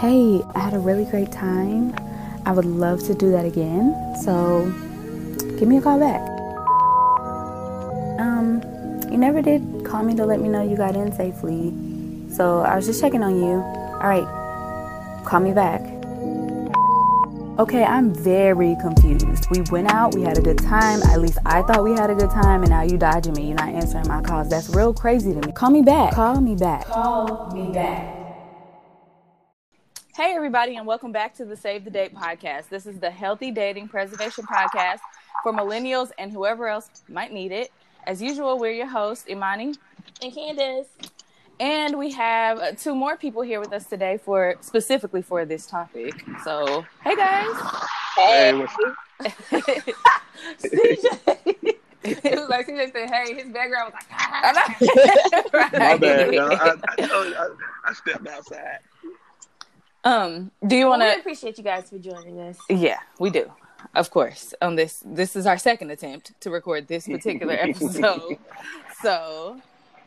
Hey, I had a really great time. I would love to do that again. So give me a call back. Um, you never did call me to let me know you got in safely. So I was just checking on you. All right, call me back. Okay, I'm very confused. We went out, we had a good time. At least I thought we had a good time, and now you dodging me. You're not answering my calls. That's real crazy to me. Call me back. Call me back. Call me back. Hey, everybody, and welcome back to the Save the Date podcast. This is the Healthy Dating Preservation podcast for millennials and whoever else might need it. As usual, we're your hosts, Imani and Candace. And we have uh, two more people here with us today for specifically for this topic. So, hey guys. Hey, what's CJ. it was like CJ said, "Hey," his background was like, right. "My bad, y'all. I, I, I, I stepped outside." Um, do you want to? Well, appreciate you guys for joining us. Yeah, we do. Of course. On this, this is our second attempt to record this particular episode. so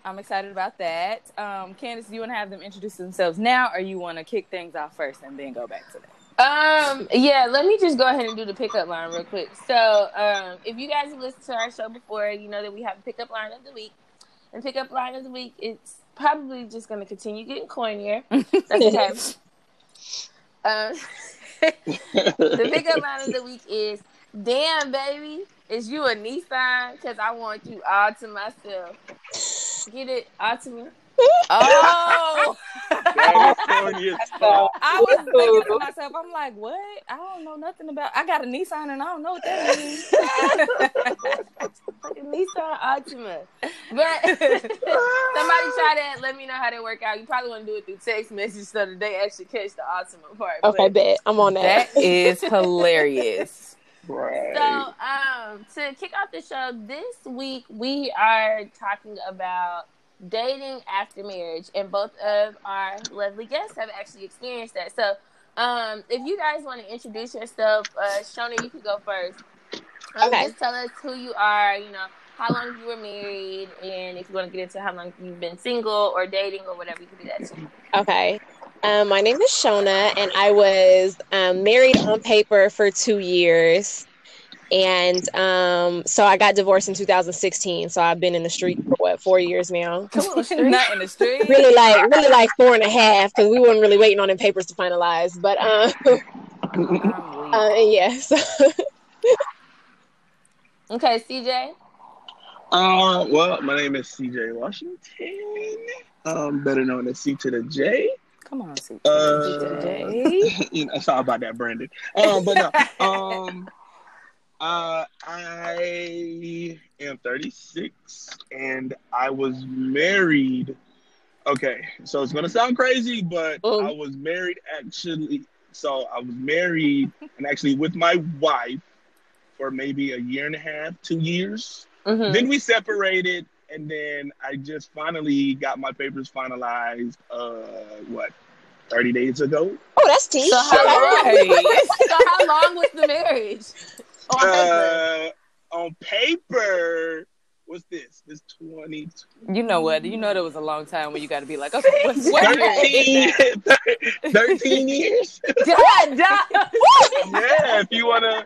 I'm excited about that. Um, Candace, do you want to have them introduce themselves now, or you want to kick things off first and then go back to that? Um, yeah, let me just go ahead and do the pickup line real quick. So, um, if you guys have listened to our show before, you know that we have a pickup line of the week. And pickup line of the week, it's probably just going to continue getting coinier. That's okay. um, the pickup line of the week is, "Damn, baby, is you a Nissan? Because I want you all to myself." Get it? Altima. Oh, I was thinking to myself, I'm like, what? I don't know nothing about. I got a Nissan and I don't know what that means. Nissan Altima. But somebody try that. Let me know how they work out. You probably want to do it through text message so that they actually catch the Altima part. Okay, bet I'm on that. That is hilarious. Right. So, um, to kick off the show this week, we are talking about dating after marriage, and both of our lovely guests have actually experienced that. So, um, if you guys want to introduce yourself, uh, Shona, you can go first. Um, okay. Just tell us who you are. You know how long you were married, and if you want to get into how long you've been single or dating or whatever, you can do that too. Okay. Um, my name is Shona, and I was um, married on paper for two years. And um, so I got divorced in 2016. So I've been in the street for what four years now. Come on, not in the street. really like really like four and a half because we weren't really waiting on them papers to finalize. But um, uh, yeah. So. okay, CJ. Uh, well, my name is CJ Washington. Um, better known as C to the J. Come on, C uh, to the J. you know, it's all about that Brandon. Um, but no, um. Uh, I am 36 and I was married. Okay, so it's gonna sound crazy, but oh. I was married actually. So I was married and actually with my wife for maybe a year and a half, two years. Mm-hmm. Then we separated, and then I just finally got my papers finalized. Uh, what, 30 days ago? Oh, that's tea. So how, long, so how long was the marriage? on uh, on paper, what's this? This 20. You know what? You know there was a long time when you got to be like, okay, what's what 13, 13 years? God, yeah, if you want to.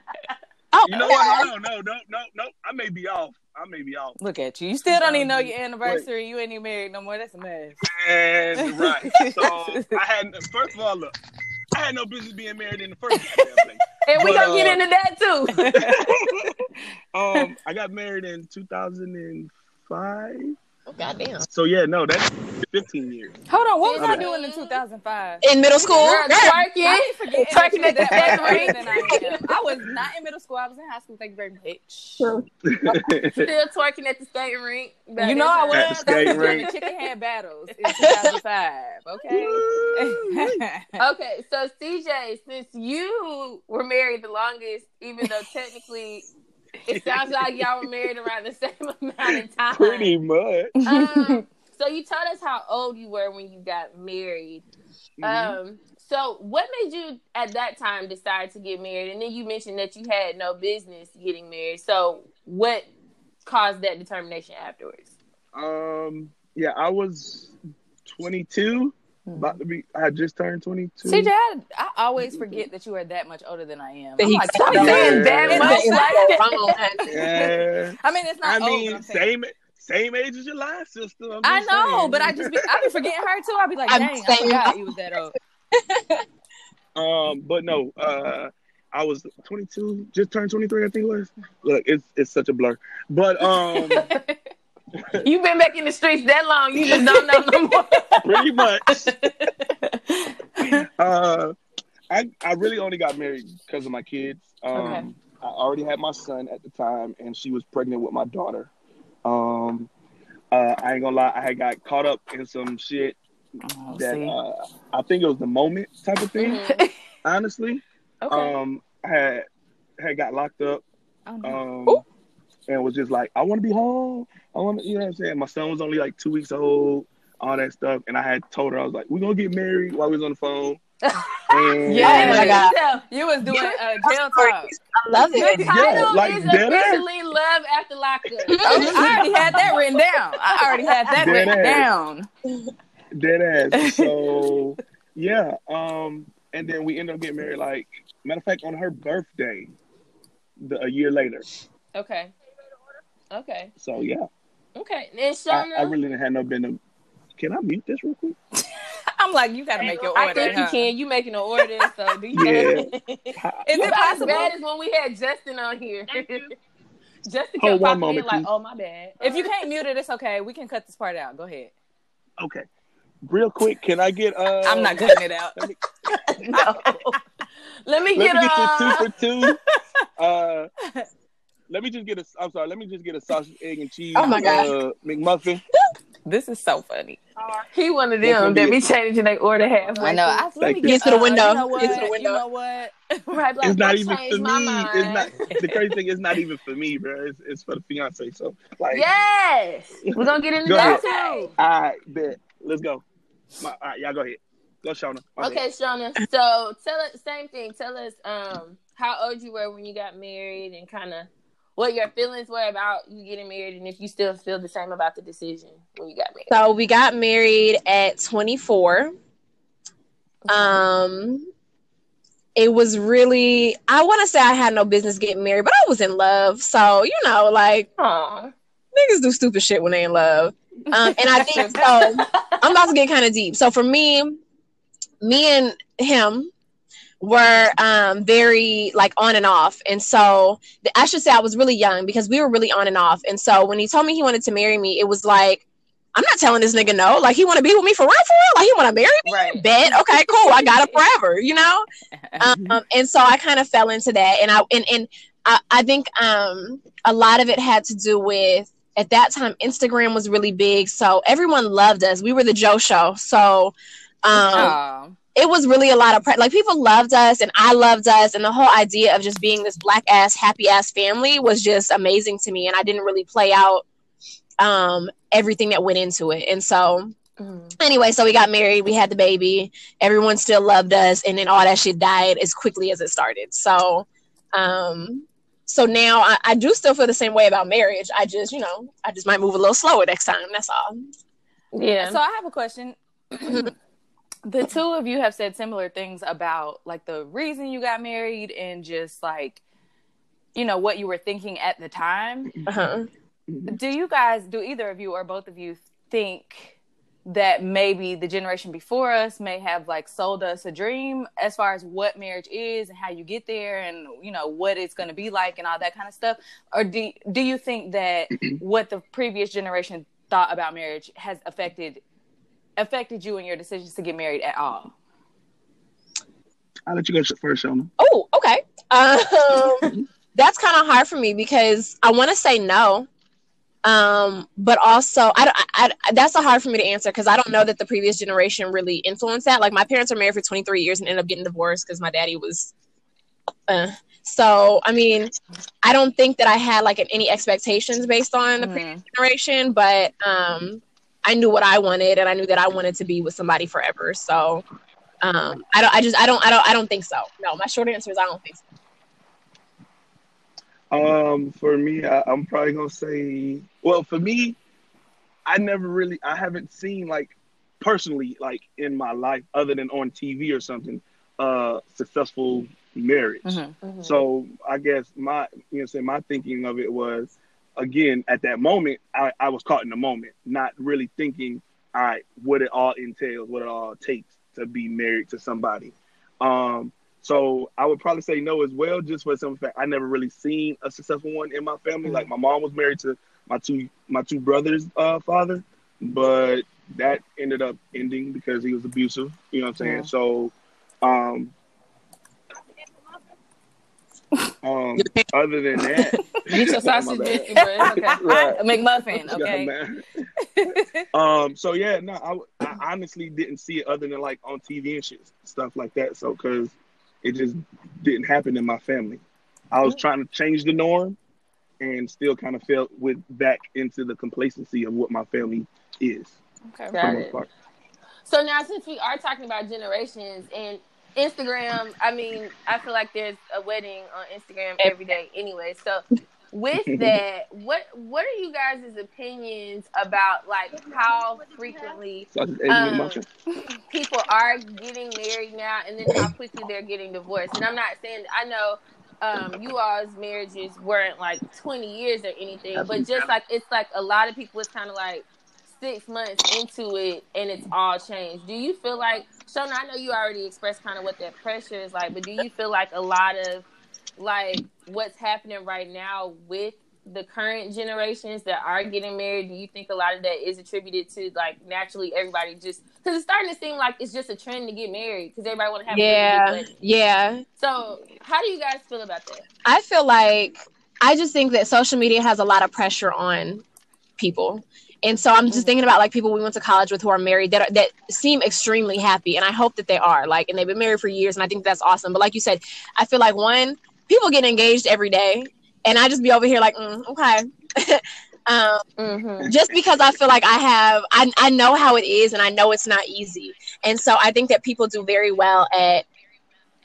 Oh, you know what? No, no, no, no, no. I may be off. I may be off. Look at you. You still don't even know your anniversary. Wait. You ain't even married no more. That's a mess. And right. So I had first of all, look, I had no business being married in the first place. and we gonna uh, get into that too. um, I got married in 2005. Oh goddamn! So yeah, no, that's 15 years. Hold on, what was I doing in 2005? In middle school, Girl, twerking, twerking at the second I, I was not in middle school. I was in high school. Thank you very much. Still twerking at the skating rink. You know I was. At the I was chicken head battles in 2005. Okay. okay, so CJ, since you were married the longest, even though technically it sounds like y'all were married around the same amount of time. Pretty much. Um, so you told us how old you were when you got married. Mm-hmm. Um, so what made you at that time decide to get married? And then you mentioned that you had no business getting married. So what caused that determination afterwards? Um, yeah, I was 22 about to be. I just turned twenty two. CJ, I, I always forget that you are that much older than I am. That I'm like, said "Twenty that. seven, that much." Like, wrong. Yeah. I mean, it's not. I mean, but same same age as your live sister. I'm I know, saying. but I just be, I be forgetting her too. I'll be like, I'm dang, I forgot you was that old. Um, but no, uh, I was 22, just turned 23, I think it was. Look, it's it's such a blur. But um, You've been back in the streets that long, you just don't know no more. pretty much, uh, I I really only got married because of my kids. Um, Okay. I already had my son at the time, and she was pregnant with my daughter. Um, uh, I ain't gonna lie, I had got caught up in some shit Oh, that uh, I think it was the moment type of thing. Mhm. Honestly, Okay. um, I had had got locked up. oh, no. um, and was just like, I want to be home. I want to, you know what I'm saying? My son was only like two weeks old, all that stuff. And I had told her, I was like, we're going to get married while we was on the phone. And Yeah. Oh my God. You was doing uh, jail Sorry. talk. I love the it. title like is dead ass. Love After Lockup. I already had that written down. I already had that Dead written ass. down. dead ass. So, yeah. Um, and then we end up getting married, like, matter of fact, on her birthday, the, a year later. Okay. Okay. So, yeah, Okay. And I, I really didn't have no business. Can I mute this real quick? I'm like, you got to make your order. I order. think you can. You making an order, so do you? Yeah. Is it About as possible? bad as when we had Justin on here. Justin Hold kept one popping in like, please. "Oh my bad." If you can't mute it, it's okay. We can cut this part out. Go ahead. Okay. Real quick, can I get, uh, I'm not cutting it out. Let me, no. Let me let get me get uh, two for two. Uh, let me just get a. I'm sorry. Let me just get a sausage, egg, and cheese. Oh my God. Uh, McMuffin. This is so funny. He one of them that be be changing their order halfway. I know. I, let Thank me get, Get to the uh, window. You know what? Get to the You know what? right, like, It's not even for me. mind. It's not. The crazy thing is not even for me, bro. It's, it's for the fiance. So like, Yes, we're gonna get into Go that ahead. too. all right, bet. Let's go. My, all right, y'all go ahead. Go, Shona. My Okay, Shona. So tell us same thing. Tell us um how old you were when you got married and kind of what your feelings were about you getting married and if you still feel the same about the decision when you got married. So we got married at 24. Um, it was really, I want to say I had no business getting married, but I was in love. So, you know, like Aw. niggas do stupid shit when they in love. Um, and I think so. I'm about to get kind of deep. So for me, me and him were um very like on and off. And so th- i should say i was really young because we were really on and off. And so when he told me he wanted to marry me it was like i'm not telling this nigga no. Like he want to be with me for real for real? Like he want to marry me? Right. bet. Okay cool. I got it forever you know? Um, and so I kind of fell into that, and I and and I, I think um, a lot of it had to do with at that time Instagram was really big, so everyone loved us. We were the Joe Show, so um, Aw. It was really a lot of pre- like people loved us, and I loved us, and the whole idea of just being this black ass happy ass family was just amazing to me, and I didn't really play out um, everything that went into it, and so Mhm. anyway, so we got married, we had the baby, everyone still loved us, and then all that shit died as quickly as it started. So, um, so now I, I do still feel the same way about marriage. I just, you know, I just might move a little slower next time. That's all. Yeah. So I have a question. The two of you have said similar things about like the reason you got married and just like you know what you were thinking at the time. Uh-huh. Do you guys do either of you or both of you think that maybe the generation before us may have like sold us a dream as far as what marriage is and how you get there and you know what it's going to be like and all that kind of stuff or do do you think that what the previous generation thought about marriage has affected affected you and your decisions to get married at all I'll let you go first, Shona. Oh, okay. Um, that's kind of hard for me because I want to say no. Um, but also, I, don't- I, I that's a hard for me to answer because I don't know that the previous generation really influenced that. Like my parents are married for 23 years and ended up getting divorced because my daddy was. Uh, so I mean, I don't think that I had like any expectations based on the previous generation, but um, I knew what I wanted and I knew that I wanted to be with somebody forever. So um, I don't. I just. I don't. I don't. I don't think so. No. My short answer is I don't think so. Um, for me, I, I'm probably gonna say, well, for me, I never really, I haven't seen like personally, like in my life, other than on TV or something, uh, successful marriage. Mm-hmm. Mhm. So I guess my you know say my thinking of it was again at that moment I, I was caught in the moment, not really thinking, all right, what it all entails, what it all takes to be married to somebody. Um so I would probably say no as well, just for some fact I never really seen a successful one in my family. Like my mom was married to my two my two brothers' uh, father, but that ended up ending because he was abusive. You know what I'm saying? Yeah. So, um, um, other than that, Get your sausage bad. biscuit, bro. It's Okay. Right. McMuffin, okay. um, so yeah, no, I, I honestly didn't see it other than like on TV and shit, stuff like that. So, cause it just didn't happen in my family. I was trying to change the norm, and still kind of fell with back into the complacency of what my family is. okay. Got it. So now, since we are talking about generations and Instagram, I mean, I feel like there's a wedding on Instagram every day anyway. So with that, what what are you guys' opinions about like how frequently So I just ate Um, people are getting married now and then how quickly they're getting divorced? And I'm not saying I know um, you all's marriages weren't like 20 years or anything, but just like it's like a lot of people, it's kind of like six months into it and it's all changed. Do you feel like, Shona, I know you already expressed kind of what that pressure is like, but do you feel like a lot of like what's happening right now with the current generations that are getting married, do you think a lot of that is attributed to like naturally everybody just because it's starting to seem like it's just a trend to get married because everybody want to have Yeah, yeah. So, how do you guys feel about that? I feel like I just think that social media has a lot of pressure on people. And so I'm just thinking about like people we went to college with who are married that are, that seem extremely happy, and I hope that they are like, and they've been married for years, and I think that's awesome. But like you said, I feel like one, people get engaged every day, and I just be over here like, mm, okay, um, Mm-hmm. just because I feel like I have, I, I know how it is and I know it's not easy. And so I think that people do very well at,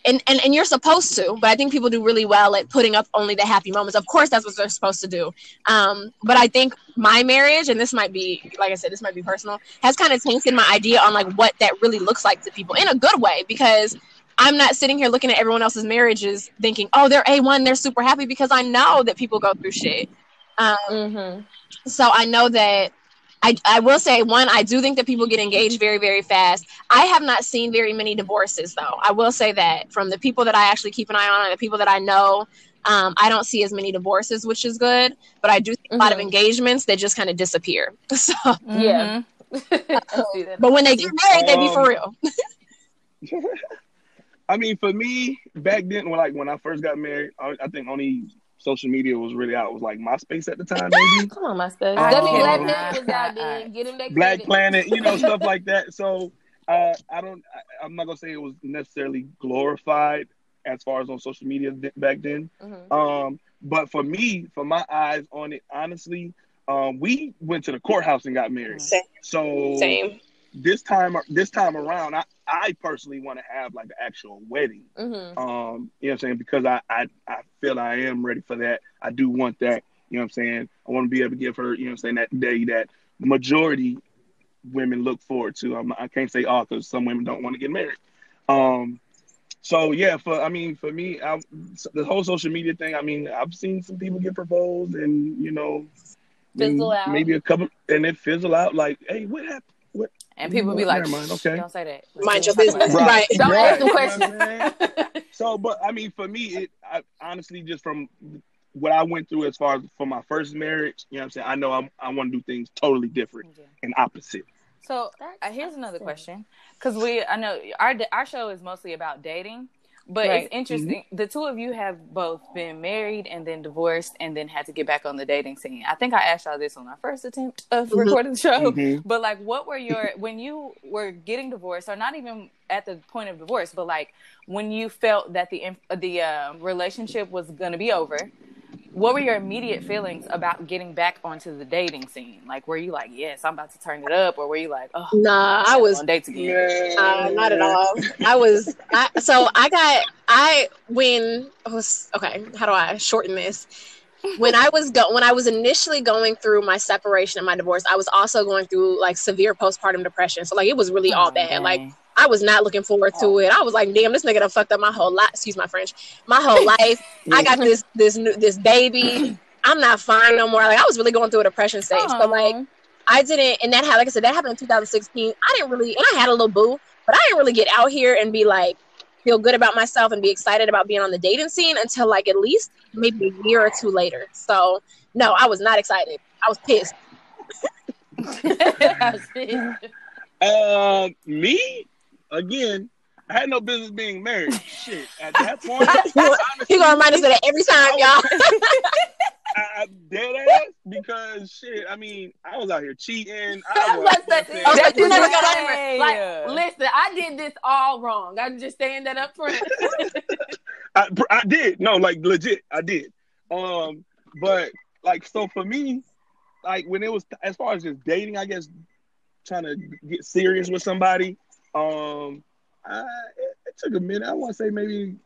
and, and, and you're supposed to, but I think people do really well at putting up only the happy moments. Of course, that's what they're supposed to do. Um, but I think my marriage, and this might be, like I said, this might be personal, has kind of tainted my idea on like what that really looks like to people in a good way because I'm not sitting here looking at everyone else's marriages thinking, oh, they're A1, they're super happy because I know that people go through shit. Um, Mm-hmm. so I know that I, I will say one, I do think that people get engaged very, very fast. I have not seen very many divorces though. I will say that from the people that I actually keep an eye on and the people that I know, um, I don't see as many divorces, which is good. But I do see a lot of Mhm. engagements that just kind of disappear. So, Yeah. Mhm. I see that. but when they get married, they be for Um, real. I mean, for me, back then, when like when I first got married, I, I think only social media was really out. It was like MySpace at the time, maybe Come on, my space. That mean Black. Planet was out there. Get him that Black credit. Planet, you know, stuff like that. So uh, I don't, I, I'm not gonna say it was necessarily glorified as far as on social media th- back then. Mhm. Um, but for me, for my eyes on it, honestly, um, we went to the courthouse and got married. Same. So Same. this time, this time around, I, I personally want to have like an actual wedding. Mhm. Um, you know what I'm saying? Because I, I, I feel I am ready for that. I do want that. You know what I'm saying? I want to be able to give her, you know what I'm saying, that day that majority women look forward to. I'm, I can't say all because some women don't want to get married. Um, so yeah, for I mean, for me, I, the whole social media thing. I mean, I've seen some people get proposed, and you know, Fizzle out. maybe a couple, and it fizzle out. Like, hey, what happened? What? And people be like, Never mind, okay. don't say that. Mind your Let's talk about business. that." Right. Don't ask them You know questions. saying? So, but I mean, for me, it I, honestly just from what I went through as far as for my first marriage, you know what I'm saying. I know I'm, I want to do things totally different Yeah. and opposite. So uh, here's another question, because we I know our our show is mostly about dating, but Right. it's interesting. The two of you have both been married and then divorced and then had to get back on the dating scene. I think I asked y'all this on our first attempt of Mhm. recording the show. Mhm. But like, what were your when you were getting divorced, or not even at the point of divorce, but like when you felt that the the uh, relationship was going to be over? What were your immediate feelings about getting back onto the dating scene? Like, were you like, "Yes, I'm about to turn it up," or were you like, "Oh, Nah, I was on dates again"? Uh, not at all. I was I so I got I when I was okay, how do I shorten this? when I was go when I was initially going through my separation and my divorce, I was also going through like severe postpartum depression. So like it was really all Oh, bad. Like I was not looking forward to it. I was like, damn, this nigga done fucked up my whole life. Excuse my French. My whole life. I got this this new this baby. I'm not fine no more. Like I was really going through a depression stage. So like I didn't, and that had, like I said, that happened in 2016. I didn't really, and I had a little boo, but I didn't really get out here and be like, feel good about myself and be excited about being on the dating scene until like at least maybe a year or two later. So, no, I was not excited. I was pissed. Uh, me again. I had no business being married. Shit, at that point, He gonna remind us of that every time, y'all. I, I dead ass because shit. I mean, I was out here cheating. I I was, was about to say, you know I was what like, that's you never what got over Like, listen, I did this all wrong. I'm just saying that up front. I, I did. No, like legit, I did. Um, but like, so for me, like when it was as far as just dating, I guess trying to get serious with somebody. Um, I, it, it took a minute. I want to say maybe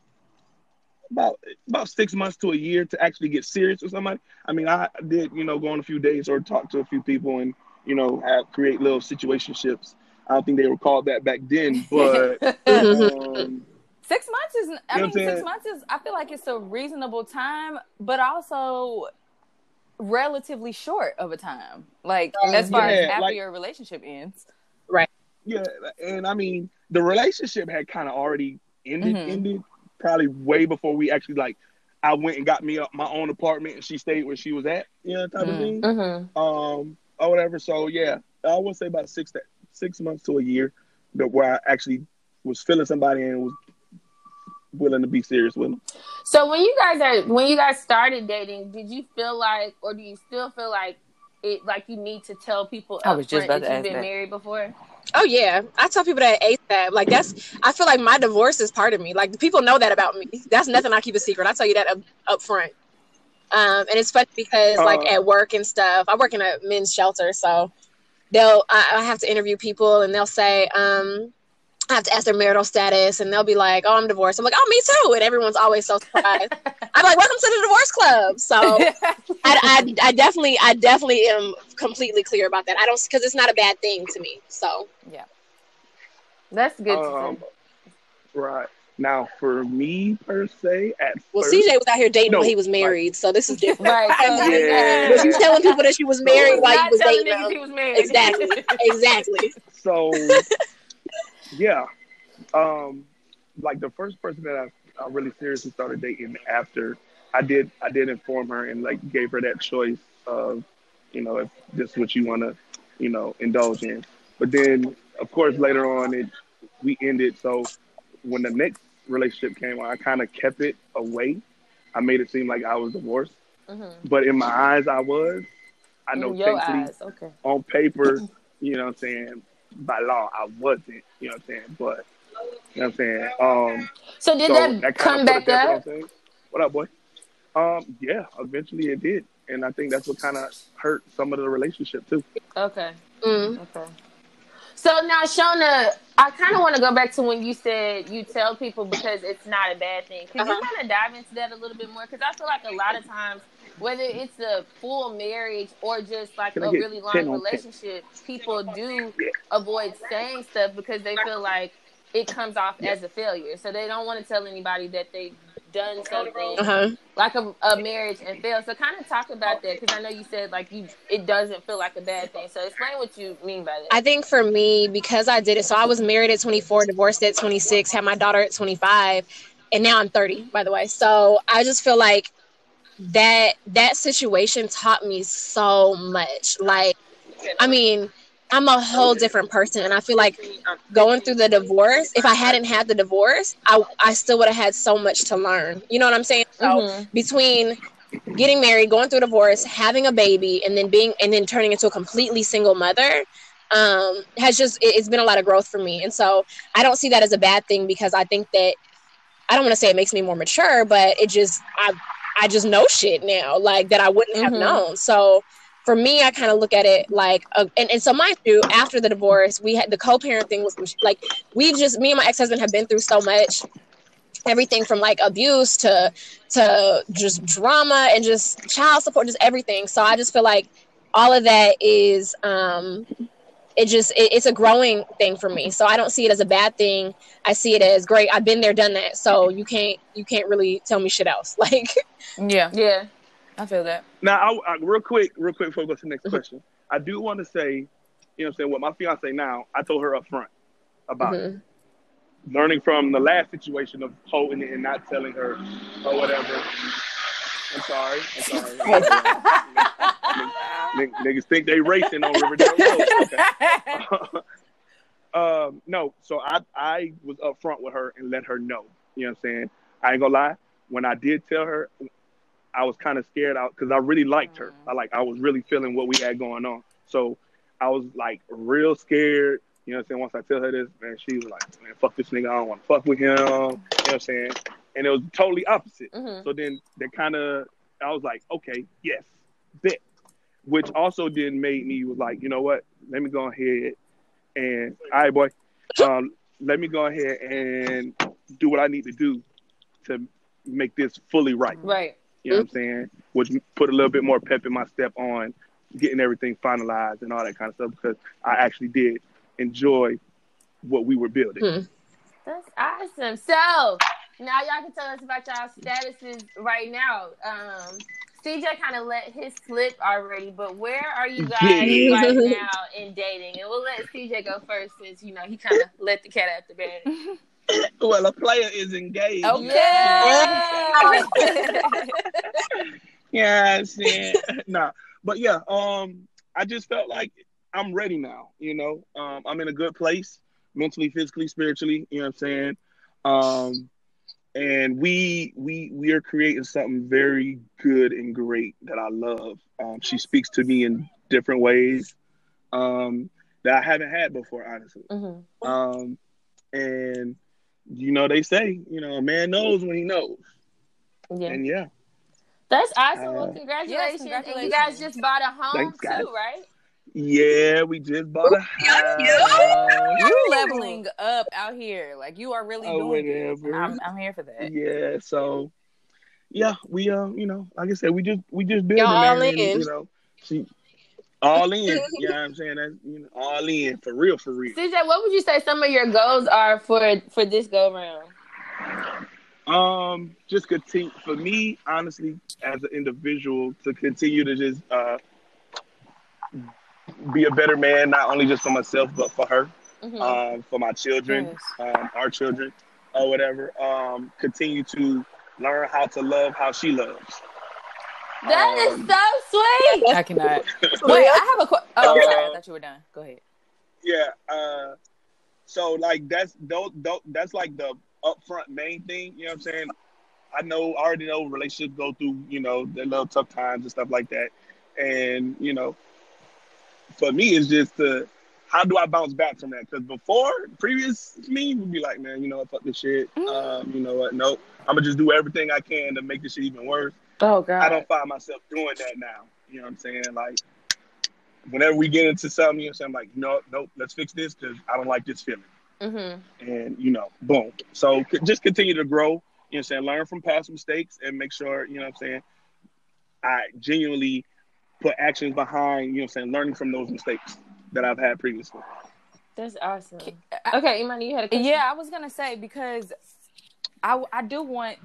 about about six months to a year to actually get serious with somebody. I mean, I did, you know, go on a few dates or talk to a few people and you know have create little situationships. I don't think they were called that back then, but um, Six months is. I You know mean, six months is. I feel like it's a reasonable time, but also relatively short of a time. Like as far as after like- your relationship ends. Yeah, and I mean the relationship had kind of already ended, Mhm. ended probably way before we actually like. I went and got me a, my own apartment, and she stayed where she was at, you know, type of Mhm. thing. mm-hmm. Um, or whatever. So yeah, I would say about six to, six months to a year, that where I actually was feeling somebody and was willing to be serious with them. So when you guys are when you guys started dating, did you feel like, or do you still feel like it like you need to tell people I was just about that to you've ask been that. married before? Oh yeah, I tell people that ASAP. Like that's, I feel like my divorce is part of me. Like people know that about me. That's nothing I keep a secret. I tell you that up, up front. Um, and it's funny because like Uh. at work and stuff, I work in a men's shelter, so they'll I, I have to interview people and they'll say, um, I have to ask their marital status, and they'll be like, "Oh, I'm divorced." I'm like, "Oh, me too," and everyone's always so surprised. I'm like, "Welcome to the divorce club." So I, I, I definitely, I definitely am completely clear about that. I don't because it's not a bad thing to me. So yeah, That's good Um, right now, for me per se, at Well, first, CJ was out here dating No, while he was like- married, so this is different. Right. So Yeah. Was you telling people that she was married while you was dating niggas he was married. Exactly. Exactly. so yeah. Um like the first person that I, I really seriously started dating after i did i did inform her and like gave her that choice of you know if this is what you want to you know indulge in. But then of course later on it we ended. So when the next relationship came on i kind of kept it away. I made it seem like i was divorced. Mhm. but in my eyes i was. I know your eyes, okay. on paper, you know what I'm saying, by law, I wasn't, you know what I'm saying? But, you know what I'm saying? Um, So did so that, that come back up? Thing. What up, boy? Um, yeah, eventually it did. And I think that's what kind of hurt some of the relationship too. Okay. Mm. Okay. So now, Shona, I kind of want to go back to when you said you tell people because it's not a bad thing. Can you Uh-huh. kind of dive into that a little bit more? Because I feel like a lot of times, whether it's a full marriage or just like Can I a get really long on 10? relationship, people do Yeah. avoid saying stuff because they feel like it comes off as a failure. So they don't want to tell anybody that they've done something Uh huh. like a, a marriage and fail. So kind of talk about that because I know you said like you it doesn't feel like a bad thing. So explain what you mean by that. I think for me, because I did it, so I was married at 24, divorced at 26, had my daughter at 25, and now I'm 30, by the way. So I just feel like that that situation taught me so much. Like, I mean, I'm a whole different person, and I feel like going through the divorce, if I hadn't had the divorce, I I still would have had so much to learn. You know what I'm saying? So Mhm. between getting married, going through a divorce, having a baby, and then being and then turning into a completely single mother, um, has just it, it's been a lot of growth for me. And so I don't see that as a bad thing because I think that I don't want to say it makes me more mature, but it just I I just know shit now like that I wouldn't have Mhm. known. So for me, I kind of look at it like, a, and, and so mind you, after the divorce, we had the co-parent thing was like, we just, me and my ex-husband have been through so much everything from like abuse to to just drama and just child support, just everything. So I just feel like all of that is um it just it, it's a growing thing for me so i don't see it as a bad thing i see it as great i've been there done that so you can't you can't really tell me shit else like Yeah, Yeah. I feel that. Now, I, I, real quick, real quick before we go to the next question, I do want to say, you know, what I'm saying, what my fiance now, I told her up front about it. Mhm. learning from the last situation of holding it and not telling her or whatever. I'm sorry. I'm sorry. N- Niggas think they racing on Riverdale Road. Okay. um, no, so I I was upfront with her and let her know. You know what I'm saying? I ain't gonna lie. When I did tell her, I was kind of scared out because I really liked her. I like I was really feeling what we had going on. So I was like real scared. You know what I'm saying? Once I tell her this, man, she was like, man, fuck this nigga. I don't want to fuck with him. You know what I'm saying? And it was totally opposite. Mhm. So then they kind of, I was like, okay, yes. Which also then made me was like, you know what? Let me go ahead and, all right, boy, um, let me go ahead and do what I need to do to make this fully right. Right. You know what I'm saying? Which put a little bit more pep in my step on getting everything finalized and all that kind of stuff because I actually did enjoy what we were building. Hmm. That's awesome. So now y'all can tell us about y'all statuses right now. Um, CJ kind of let his slip already, but where are you guys right now in dating? And we'll let CJ go first since you know he kind of let the cat out the bag. Well, a player is engaged. Okay. Yeah, I'm saying. nah, but yeah, um, I just felt like I'm ready now. You know, um, I'm in a good place, mentally, physically, spiritually. You know what I'm saying? Um, and we we we are creating something very good and great that I love. Um, she speaks to me in different ways um, that I haven't had before, honestly. Mhm. Um, and you know, they say, you know, a man knows when he knows. Yeah, And yeah, that's awesome. Uh, well, congratulations. And you guys just bought a home Thanks, guys. too, right? Yeah, we just bought a house. you leveling up out here. Like you are really Oh, doing it. whatever. I'm, I'm here for that. Yeah, so yeah, we uh, you know, like I said, we just we just building, Y'all all man. and, in. you know, she all in. you know what I'm saying? That's you know, all in for real, for real. CJ, what would you say some of your goals are for for this go round? Um, just continue for me, honestly, as an individual, to continue to just uh be a better man, not only just for myself but for her, Mhm. um, for my children, um, our children, or whatever. Um, continue to learn how to love how she loves. that is um, so sweet. I cannot. Wait, I have a question. Oh, I'm sorry. I thought you were done. Go ahead. Yeah. Uh, so like that's those, those that's like the upfront main thing. You know what I'm saying? I know I already know relationships go through you know their little tough times and stuff like that, and you know, for me it's just the how do I bounce back from that? Because before previous me would be like, man, you know what, fuck this shit. Um, you know what? Nope. I'm gonna just do everything I can to make this shit even worse. Oh God. I don't find myself doing that now. You know what I'm saying? Like, whenever we get into something, you know what I'm like, no, nope, let's fix this because I don't like this feeling. Mm-hmm. And, you know, boom. So c- just continue to grow, you know what I'm saying? Learn from past mistakes and make sure, you know what I'm saying? I genuinely put actions behind, you know what I'm saying? Learning from those mistakes that I've had previously. That's awesome. Okay, Imani, you had a question. Yeah, I was gonna say because I I do want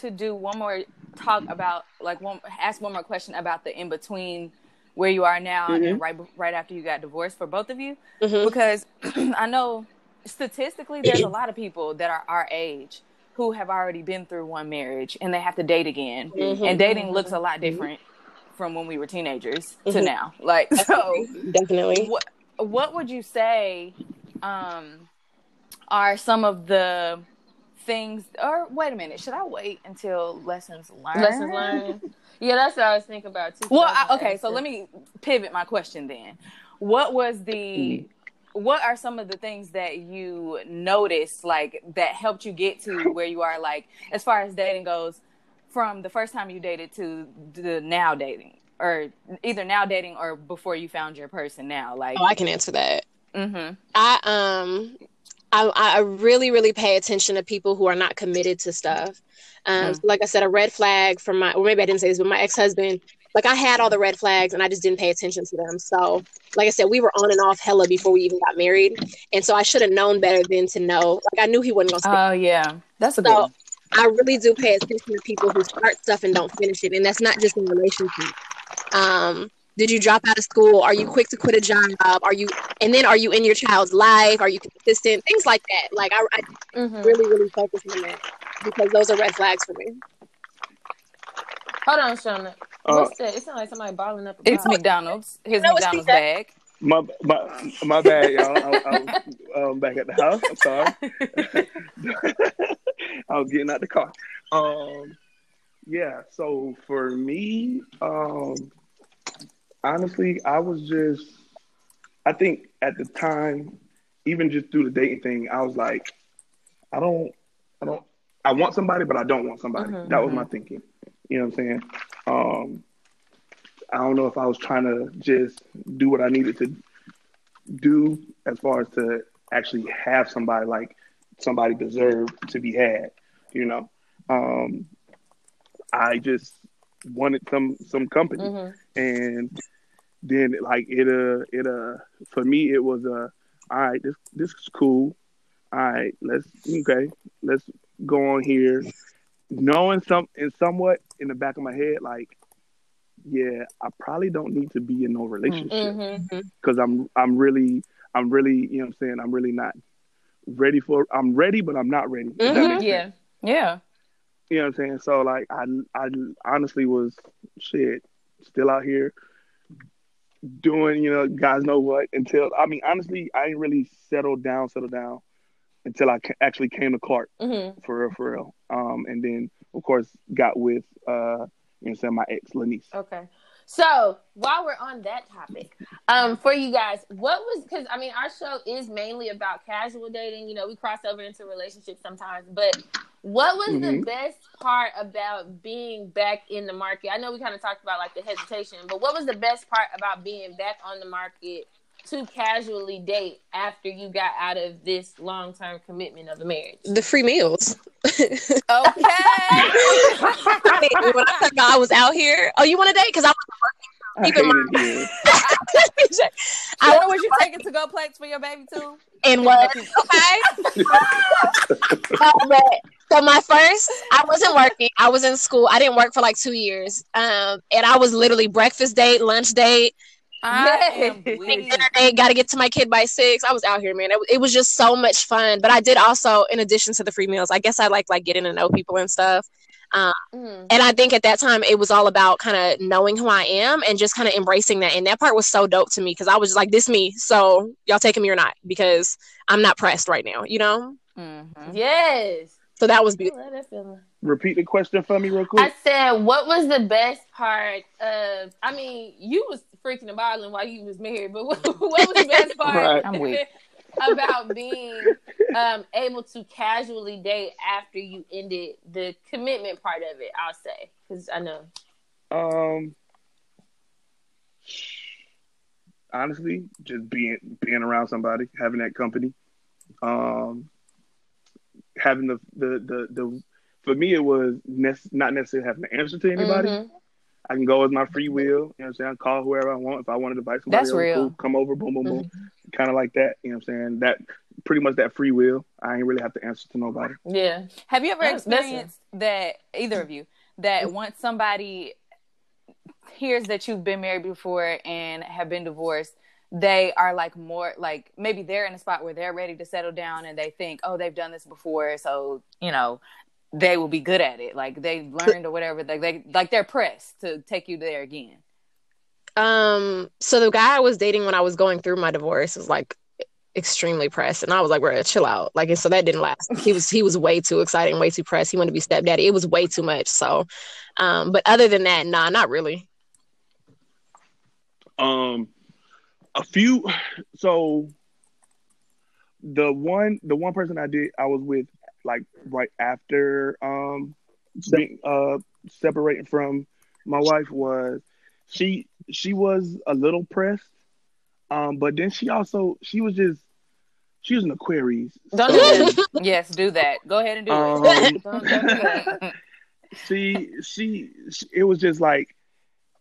to do one more talk about like one ask one more question about the in between where you are now and right right after you got divorced for both of you Mhm. because I know statistically there's a lot of people that are our age who have already been through one marriage and they have to date again Mhm. and dating looks a lot different from when we were teenagers to Mhm. now like so Definitely. what what would you say um are some of the things or wait a minute should i wait until lessons learned Lessons learned. Yeah, that's what I was thinking about too. well I, okay so let me pivot my question then what was the what are some of the things that you noticed like that helped you get to where you are like as far as dating goes from the first time you dated to the now dating or either now dating or before you found your person now like Oh, I can answer that. mhm I um I, I really, really pay attention to people who are not committed to stuff. Um, Mm. so like I said, a red flag from my, or maybe I didn't say this, but my ex husband, like I had all the red flags and I just didn't pay attention to them. So, like I said, we were on and off hella before we even got married, and so I should have known better than to know. Like I knew he wasn't gonna. Oh yeah, that's a good. One. I really do pay attention to people who start stuff and don't finish it, and that's not just in relationships. Um, did you drop out of school? Are you quick to quit a job? Are you, and then are you in your child's life? Are you consistent? Things like that. Like I, I Mhm. really, really focus on that because those are red flags for me. Hold on, Shona. Uh, What's that? It sounds like somebody balling up. A It's. McDonald's. His know it's McDonald's bag. My my my bad, y'all. I, I was um, back at the house. I'm sorry. I was getting out the car. Um, yeah. So for me, um, honestly, I was just. I think at the time, even just through the dating thing, I was like, I don't, I don't, I want somebody, but I don't want somebody. Mhm. That was my thinking. You know what I'm saying? Um, I don't know if I was trying to just do what I needed to do as far as to actually have somebody like somebody deserved to be had. You know, um, I just wanted some some company, Mhm. and then like it uh it uh for me it was uh all right this this is cool. All right, let's okay, let's go on here. Knowing some and somewhat in the back of my head, like, yeah, I probably don't need to be in no relationship Mhm. because I'm I'm really I'm really you know what I'm saying I'm really not ready for I'm ready but I'm not ready. If that Mhm. Yeah. sense. Yeah. You know what I'm saying? So like I I honestly was shit still out here doing you know guys know what until I mean honestly I ain't really settled down settled down until I ca- actually came to Clark Mhm. for real for real. Um and then of course got with uh you know saying my ex Lanice. Okay. So while we're on that topic, um, for you guys, what was because I mean our show is mainly about casual dating. You know, we cross over into relationships sometimes, but what was the Mhm. best part about being back in the market? I know we kind of talked about like the hesitation, but what was the best part about being back on the market to casually date after you got out of this long term commitment of a marriage? The free meals. Okay. I mean, when I tell y'all I was out here, oh, you want to date? Because I I Keep in hated mind- it. was. I I know was was you taking to go plates for your baby too? and what? okay. Uh, but so my first, I wasn't working. I was in school. I didn't work for like two years. Um, and I was literally breakfast date, lunch date, I Yes. weak. Got to get to my kid by six. I was out here, man. It, it was just so much fun. But I did also, in addition to the free meals, I guess I like like getting to know people and stuff. Mhm. And I think at that time it was all about kind of knowing who I am and just kind of embracing that. And that part was so dope to me because I was just like, this me. So y'all taking me or not because I'm not pressed right now, you know? Mhm. Yes. So that was beautiful. that. Repeat the question for me real quick. I said, what was the best part of? I mean, you was freaking and bottling while you was married, but what, what was the best part Right. I'm weak. about being um, able to casually date after you ended the commitment part of it? I'll say because I know. Um, honestly, just being being around somebody, having that company, um, having the the the, the for me it was nec- not necessarily having to answer to anybody. Mhm. I can go with my free will. You know what I'm saying? I call whoever I want. If I wanted to invite somebody, That's real. cool, come over, boom, boom, boom. Mm-hmm. Kind of like that. You know what I'm saying? That pretty much that free will. I ain't really have to answer to nobody. Yeah. Have you ever That's- that's experienced that either of you that mm-hmm. once somebody hears that you've been married before and have been divorced, they are like more like maybe they're in a spot where they're ready to settle down and they think, oh, they've done this before, so you know they will be good at it. Like they've learned or whatever. Like they like they're pressed to take you there again. Um, so the guy I was dating when I was going through my divorce was like extremely pressed, and I was like, "Bro, chill out." Like, and so that didn't last. He was he was way too exciting, way too pressed. He wanted to be stepdaddy. It was way too much. So, um, but other than that, nah, not really. Um, a few. So the one, the one person I did, I was with, like right after um, being, uh, separating from my wife was she. She was a little pressed, um, but then she also she was just She was an Aquarius. Don't so, yes, do that. Go ahead and do Um, it. Don't, don't do that. she, she, she, it was just like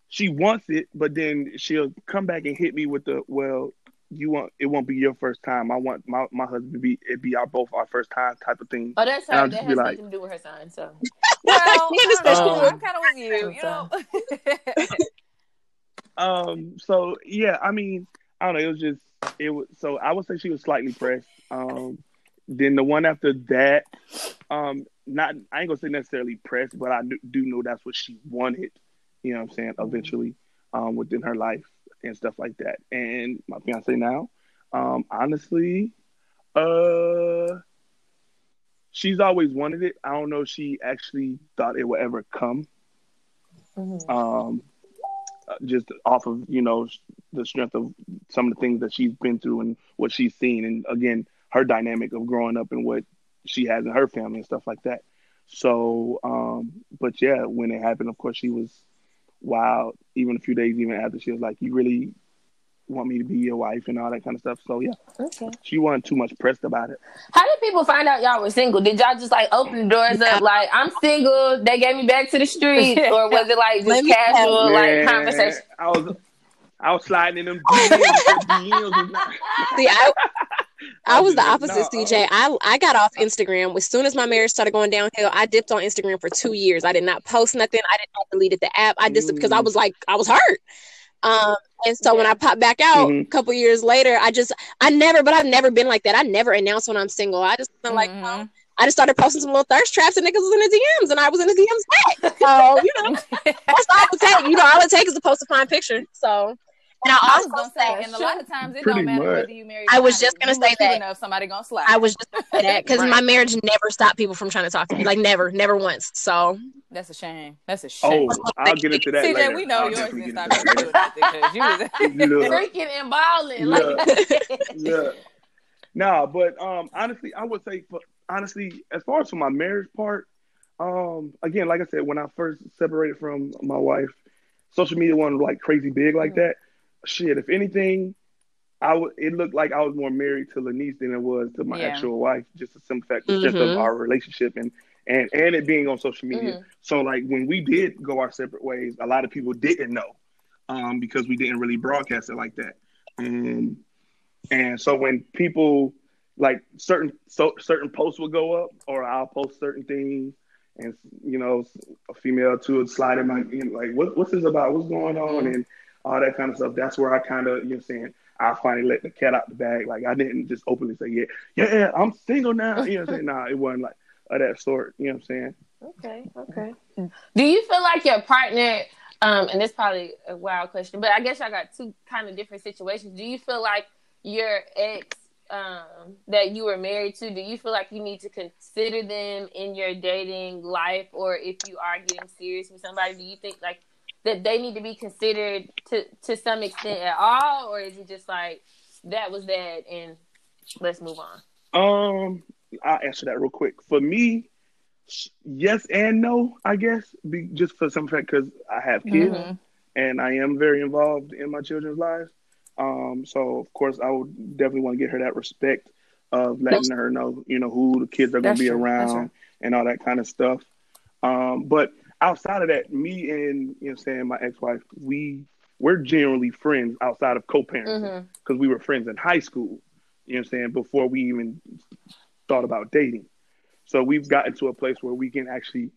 she wants it, but then she'll come back and hit me with the well. You want it won't be your first time. I want my, my husband to be it be our both our first time type of thing. Oh, that's And her. I'll That just has be nothing like- to do with her son. So Well, I don't know. Um, I'm kind of with you. You know. Um. So yeah, I mean, I don't know. It was just it was. So I would say she was slightly pressed. Um. Then the one after that, um, not I ain't gonna say necessarily pressed, but I do, do know that's what she wanted. You know what I'm saying? Eventually, um, within her life and stuff like that. And my fiance now, um, honestly, uh, she's always wanted it. I don't know if she actually thought it would ever come. Um, uh, just off of you know the strength of some of the things that she's been through and what she's seen, and again her dynamic of growing up and what she has in her family and stuff like that. So, um, but yeah, when it happened, of course, she was wild. Even a few days even after, she was like, "You really want me to be your wife?" and all that kind of stuff. So yeah, okay. she wasn't too much pressed about it. How did people find out y'all were single? Did y'all just like open the doors up like I'm single? They gave me back to the streets, or was it like just casual like conversation? I was, I was sliding in them DMs. DMs and- See, I, I was the opposite, uh, CJ. I I got off Instagram as soon as my marriage started going downhill. I dipped on Instagram for two years. I did not post nothing. I did not deleted the app. I just because I Mm. was like I was hurt. Um, and so when I popped back out Mhm. a couple years later, I just I never, but I've never been like that. I never announced when I'm single. I just been like, Mhm. well, I just started posting some little thirst traps, and niggas was in the DMs, and I was in the DMs back. So you know, that's all it would take. You know, all it takes is to post a fine picture. So, and I I also was gonna say, and a lot of times it Pretty don't matter much. whether you marry. I was just gonna say that. Enough, somebody gonna slide. I was just gonna say that because Right. my marriage never stopped people from trying to talk to me. Like never, never once. So That's a shame. That's a shame. Oh, I'll get into that CJ, later. we know I'll yours definitely didn't stop into you that from doing nothing because you was. Freaking and balling. Look. Like yeah. Nah, but um, honestly, I would say, for, honestly, as far as for my marriage part, um, again, like I said, when I first separated from my wife, social media wasn't like crazy big like that. Shit, if anything, I would. It looked like I was more married to Lanice than it was to my Yeah. actual wife. Just the simple fact, just of Mhm. our relationship and and and it being on social media. Mhm. So like when we did go our separate ways, a lot of people didn't know, um, because we didn't really broadcast it like that. Um, and so when people like certain so certain posts would go up, or I'll post certain things, and you know, a female too would slide in my you know, like, what, what's this about? What's going on? And all that kind of stuff. That's where I kind of you know I'm saying. I finally let the cat out the bag. Like I didn't just openly say, yeah, yeah, I'm single now. You know I'm saying? Nah, it wasn't like of that sort. You know what I'm saying? Okay, okay. Do you feel like your partner, um, and this probably a wild question, but I guess I got two kind of different situations. Do you feel like your ex um, that you were married to, do you feel like you need to consider them in your dating life, or if you are getting serious with somebody, do you think like that they need to be considered to to some extent at all, or is it just like that was that and let's move on? Um, I'll answer that real quick. For me, yes and no, I guess, be, just for some fact because I have kids Mhm. and I am very involved in my children's lives. Um, so of course I would definitely want to get her that respect of letting her know, you know, who the kids are going to be true. That's around and all that kind of stuff. Um, but outside of that, me and you know, saying my ex-wife, we we're generally friends outside of co-parenting mm-hmm. because we were friends in high school. You know what I'm saying? Before we even thought about dating. So we've gotten to a place where we can actually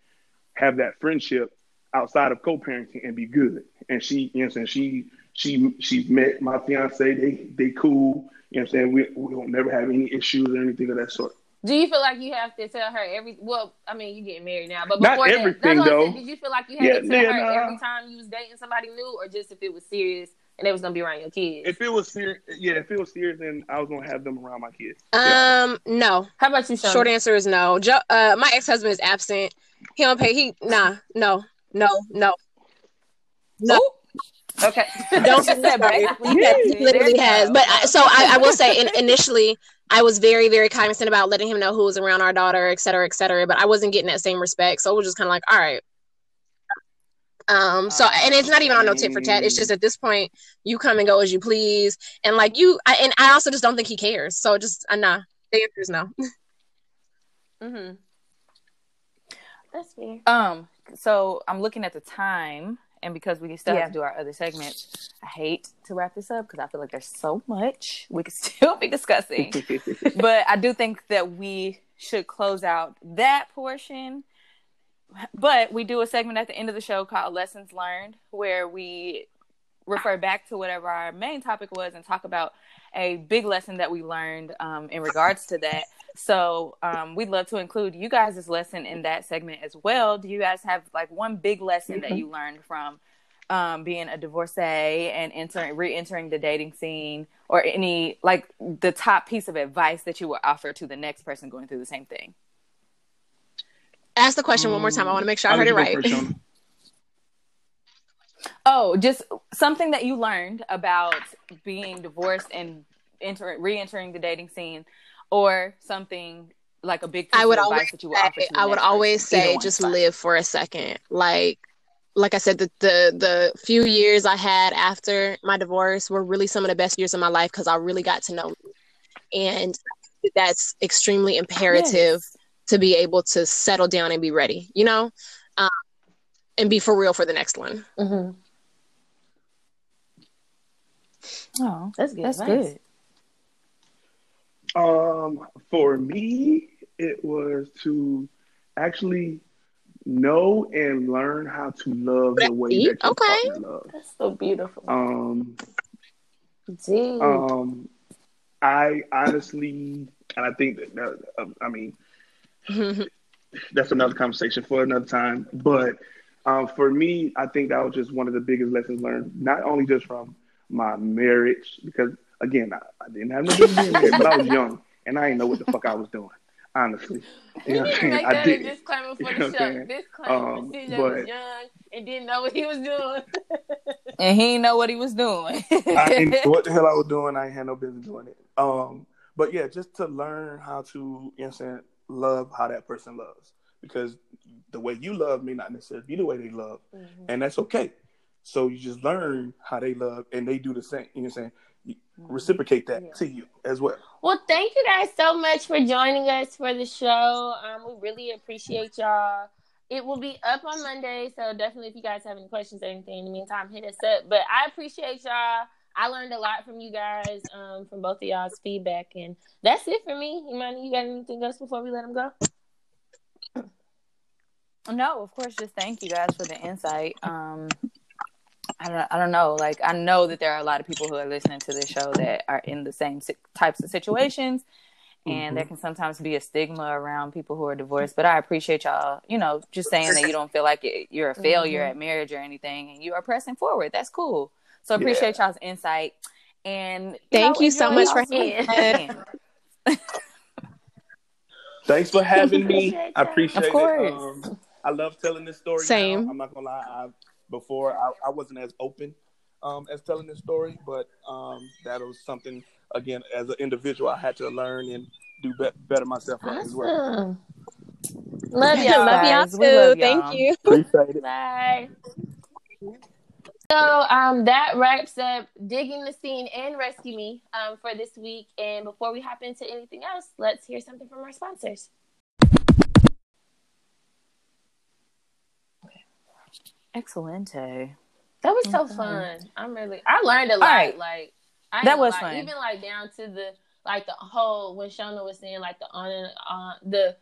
have that friendship outside of co-parenting and be good. And she, you know what I'm saying, she she she's met my fiance, they they cool, you know what I'm saying? We we don't never have any issues or anything of that sort. Do you feel like you have to tell her every? Well, I mean, you're getting married now, but Not before everything, that, that's what I'm though. saying. Did you feel like you had Yeah, to tell yeah, her nah. every time you was dating somebody new, or just if it was serious and it was gonna be around your kids? If it was serious, yeah, if it was serious, then I was gonna have them around my kids. Yeah. Um, no. How about you, Sean? Short answer is no. Joe, uh, my ex husband is absent. He don't pay. He nah, no, no, no, no. Okay. Don't She said basically He, literally has. But I, so I, I will say, in, initially, I was very, very cognizant about letting him know who was around our daughter, et cetera, et cetera. But I wasn't getting that same respect, so it was just kind of like, all right. Um, so and it's not even on no tit for tat. It's just at this point you come and go as you please, and like you, I, and I also just don't think he cares. So just uh, nah, the answer is no. Mm-hmm. That's fair. Um, so I'm looking at the time, and because we still Yeah. have to do our other segments, I hate to wrap this up because I feel like there's so much we could still be discussing. but I do think that we should close out that portion. But we do a segment at the end of the show called Lessons Learned, where we refer back to whatever our main topic was and talk about a big lesson that we learned um, in regards to that. So um, we'd love to include you guys' lesson in that segment as well. Do you guys have like one big lesson that you learned from um, being a divorcee and entering, re-entering the dating scene, or any like the top piece of advice that you would offer to the next person going through the same thing? Ask the question one more time. I want to make sure I I'll heard it let you right. Go first, Shona. Oh, just something that you learned about being divorced and entering, re-entering the dating scene, or something like a big piece I would of always advice that you would offer. say, I would always person. Say just live for a second. Like like I said, the, the the few years I had after my divorce were really some of the best years of my life because I really got to know me. And that's extremely imperative Yes. to be able to settle down and be ready, you know? Um, and be for real for the next one. Mm-hmm. Oh, That's good. that's advice. good. Um, for me, it was to actually know and learn how to love the way that your Okay. partner loves. That's so beautiful. Um, Dude. um, I honestly, and I think that, that um, I mean, that's another conversation for another time. But um, for me, I think that was just one of the biggest lessons learned, not only just from my marriage, because again, I, I didn't have no business being married, but I was young and I didn't know what the fuck I was doing, honestly. You You know what I'm saying? I that a didn't. disclaimer for You know the show. saying? Disclaimer: Um, CJ was young and didn't know what he was doing. And he didn't know what he was doing. I didn't know what the hell I was doing. I ain't had no business doing it. Um, but yeah, just to learn how to, you know what I'm saying, love how that person loves. Because the way you love may not necessarily be the way they love. And that's okay. So you just learn how they love and they do the same. You know what I'm saying? You reciprocate that Yeah. to you as well. Well, thank you guys so much for joining us for the show. Um, we really appreciate y'all. It will be up on Monday, so definitely if you guys have any questions or anything in the meantime, hit us up. But I appreciate y'all. I learned a lot from you guys, um, from both of y'all's feedback, and that's it for me. Imani, you got anything else before we let them go? No, of course. Just thank you guys for the insight. Um, I don't, I don't know. Like, I know that there are a lot of people who are listening to this show that are in the same si- types of situations, and there can sometimes be a stigma around people who are divorced. But I appreciate y'all, you know, just saying that you don't feel like it, you're a failure at marriage or anything, and you are pressing forward. That's cool. So I appreciate y'all's insight. And Thank know, you so much y'all's for weekend. Thanks for having me. I that. appreciate Of course. it. Um, I love telling this story. Same. Now. I'm not gonna lie. I, before I, I wasn't as open um, as telling this story, but um, that was something again as an individual I had to learn and do be- better myself at as well. Love y'all. love y'all too. Love y'all. Thank you. Appreciate it. Bye. So um, that wraps up digging the scene and rescue me um, for this week. And before we hop into anything else, let's hear something from our sponsors. Excelente. That was so Okay. fun. I'm really. I learned a lot. right. Like I That was fun. Even like down to the like the whole when Shona was saying like the on and on the